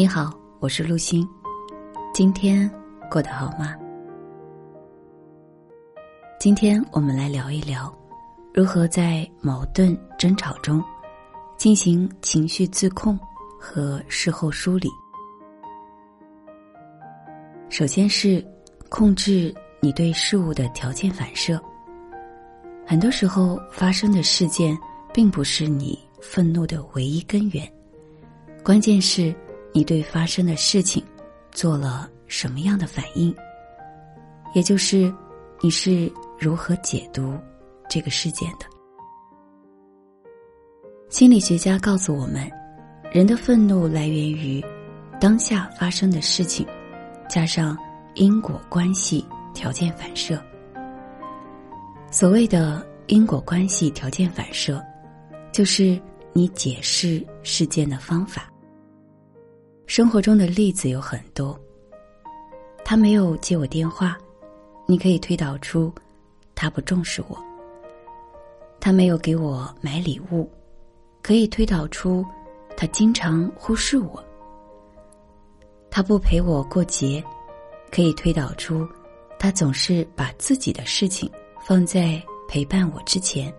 你好，我是陆星。今天过得好吗？今天我们来聊一聊，如何在矛盾争吵中进行情绪自控和事后梳理。首先是控制你对事物的条件反射。很多时候发生的事件，并不是你愤怒的唯一根源，关键是。你对发生的事情做了什么样的反应？也就是你是如何解读这个事件的？心理学家告诉我们，人的愤怒来源于当下发生的事情，加上因果关系条件反射。所谓的因果关系条件反射，就是你解释事件的方法。生活中的例子有很多。他没有接我电话，你可以推导出他不重视我。他没有给我买礼物，可以推导出他经常忽视我。他不陪我过节，可以推导出他总是把自己的事情放在陪伴我之前。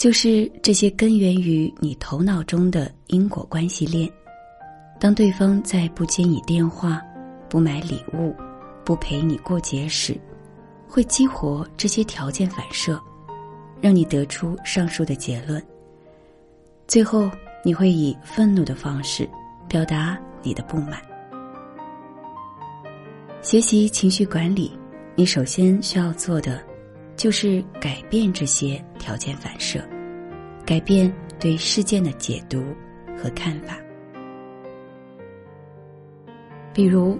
就是这些根源于你头脑中的因果关系链。当对方在不接你电话、不买礼物、不陪你过节时，会激活这些条件反射，让你得出上述的结论。最后，你会以愤怒的方式表达你的不满。学习情绪管理，你首先需要做的。就是改变这些条件反射，改变对事件的解读和看法。比如，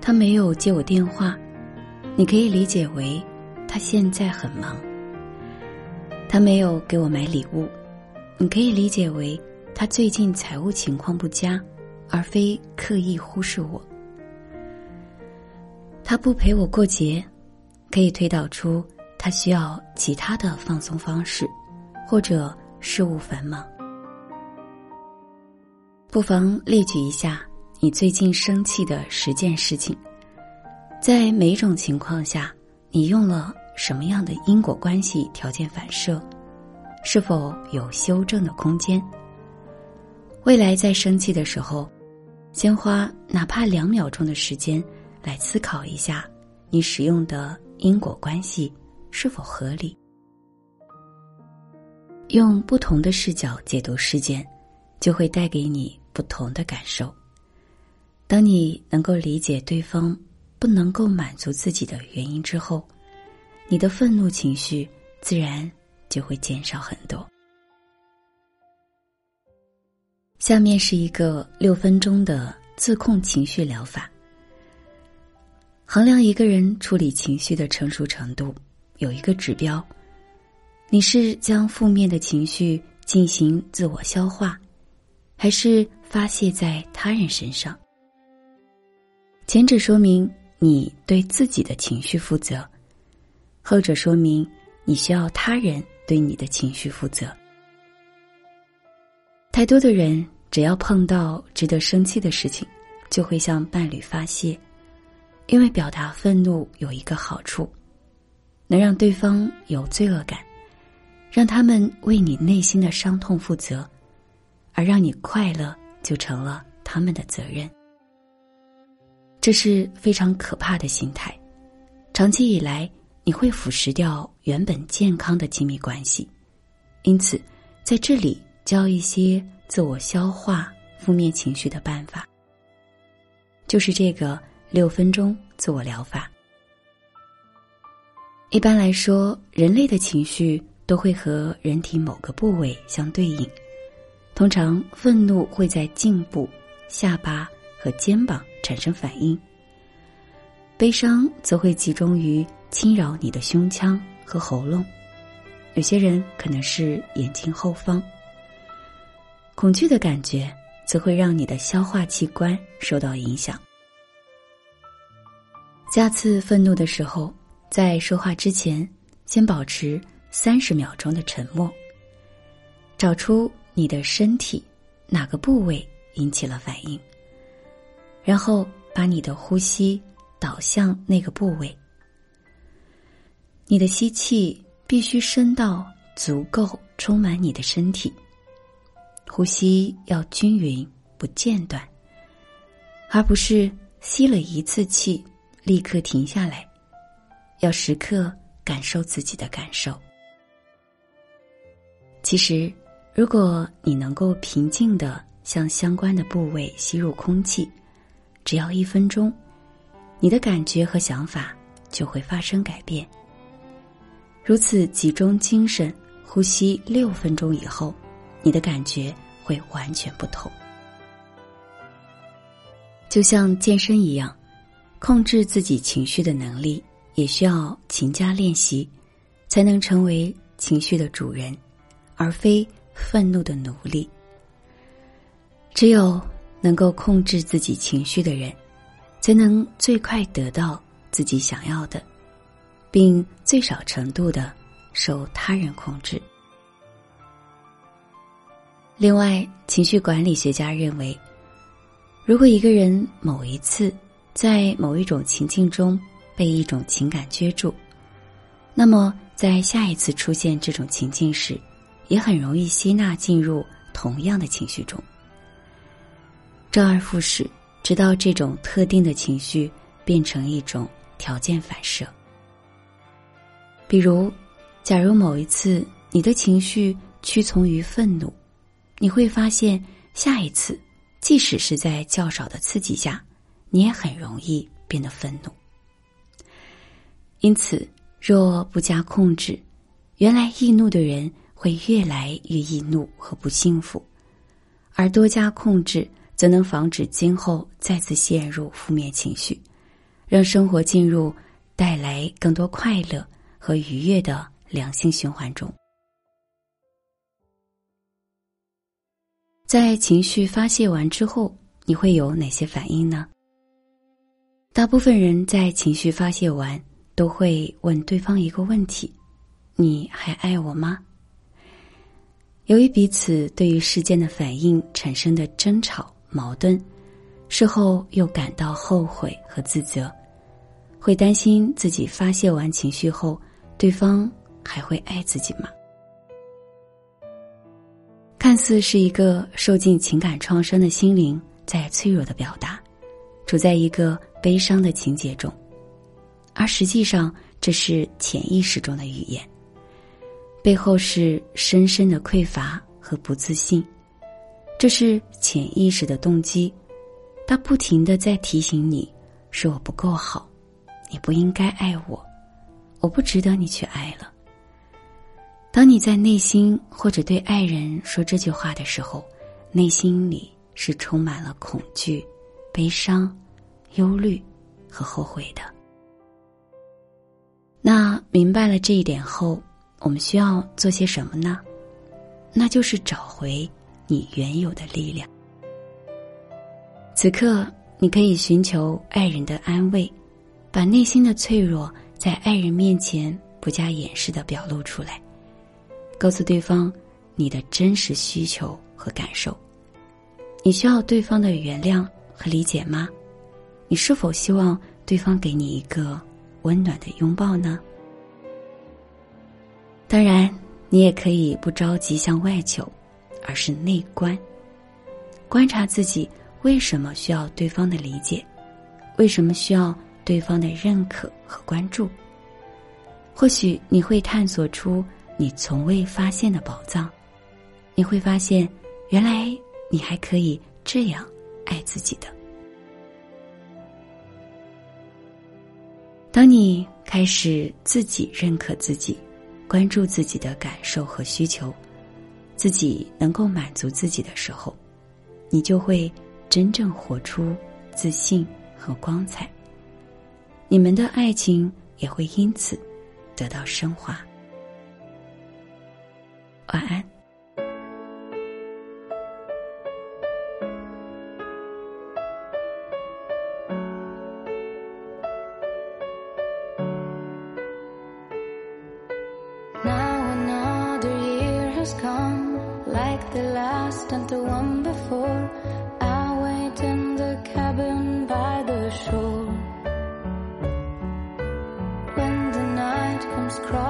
他没有接我电话，你可以理解为他现在很忙；他没有给我买礼物，你可以理解为他最近财务情况不佳，而非刻意忽视我。他不陪我过节，可以推导出。他需要其他的放松方式，或者事务繁忙。不妨列举一下你最近生气的十件事情，在每种情况下，你用了什么样的因果关系条件反射？是否有修正的空间？未来在生气的时候，先花哪怕两秒钟的时间来思考一下你使用的因果关系。是否合理？用不同的视角解读事件，就会带给你不同的感受。当你能够理解对方不能够满足自己的原因之后，你的愤怒情绪自然就会减少很多。下面是一个六分钟的自控情绪疗法，衡量一个人处理情绪的成熟程度。有一个指标，你是将负面的情绪进行自我消化，还是发泄在他人身上？前者说明你对自己的情绪负责，后者说明你需要他人对你的情绪负责。太多的人只要碰到值得生气的事情，就会向伴侣发泄，因为表达愤怒有一个好处。能让对方有罪恶感，让他们为你内心的伤痛负责，而让你快乐就成了他们的责任。这是非常可怕的心态，长期以来你会腐蚀掉原本健康的亲密关系。因此，在这里教一些自我消化负面情绪的办法，就是这个六分钟自我疗法。一般来说，人类的情绪都会和人体某个部位相对应。通常，愤怒会在颈部、下巴和肩膀产生反应；悲伤则会集中于侵扰你的胸腔和喉咙，有些人可能是眼睛后方。恐惧的感觉则会让你的消化器官受到影响。下次愤怒的时候。在说话之前，先保持三十秒钟的沉默。找出你的身体哪个部位引起了反应。然后把你的呼吸导向那个部位。你的吸气必须深到足够充满你的身体，呼吸要均匀不间断，而不是吸了一次气立刻停下来，要时刻感受自己的感受。其实，如果你能够平静的向相关的部位吸入空气。只要一分钟，你的感觉和想法就会发生改变。如此集中精神呼吸六分钟以后，你的感觉会完全不同。就像健身一样，控制自己情绪的能力也需要勤加练习，才能成为情绪的主人，而非愤怒的奴隶。只有。能够控制自己情绪的人，才能最快得到自己想要的，并最少程度的受他人控制。另外，情绪管理学家认为，如果一个人某一次在某一种情境中被一种情感撅住，那么在下一次出现这种情境时，也很容易吸纳进入同样的情绪中。周而复始，直到这种特定的情绪变成一种条件反射。比如，假如某一次你的情绪屈从于愤怒，你会发现下一次，即使是在较少的刺激下，你也很容易变得愤怒。因此，若不加控制，原来易怒的人会越来越易怒和不幸福，而多加控制。则能防止今后再次陷入负面情绪，让生活进入带来更多快乐和愉悦的良性循环中。在情绪发泄完之后，你会有哪些反应呢？大部分人在情绪发泄完都会问对方一个问题：“你还爱我吗？”由于彼此对于事件的反应产生的争吵。矛盾，事后又感到后悔和自责，会担心自己发泄完情绪后，对方还会爱自己吗？看似是一个受尽情感创伤的心灵在脆弱的表达，处在一个悲伤的情节中，而实际上这是潜意识中的语言，背后是深深的匮乏和不自信。这是潜意识的动机，它不停的在提醒你，是我不够好，你不应该爱我，我不值得你去爱了。当你在内心或者对爱人说这句话的时候，内心里是充满了恐惧、悲伤、忧虑和后悔的。那明白了这一点后，我们需要做些什么呢？那就是找回。你原有的力量。此刻，你可以寻求爱人的安慰，把内心的脆弱在爱人面前不加掩饰的表露出来，告诉对方你的真实需求和感受。你需要对方的原谅和理解吗？你是否希望对方给你一个温暖的拥抱呢？当然，你也可以不着急向外求。而是内观，观察自己为什么需要对方的理解，为什么需要对方的认可和关注。或许你会探索出你从未发现的宝藏，你会发现，原来你还可以这样爱自己的。当你开始自己认可自己，关注自己的感受和需求。自己能够满足自己的时候，你就会真正活出自信和光彩。你们的爱情也会因此得到升华。晚安。Like the last and the one before. I wait in the cabin by the shore. When the night comes crawling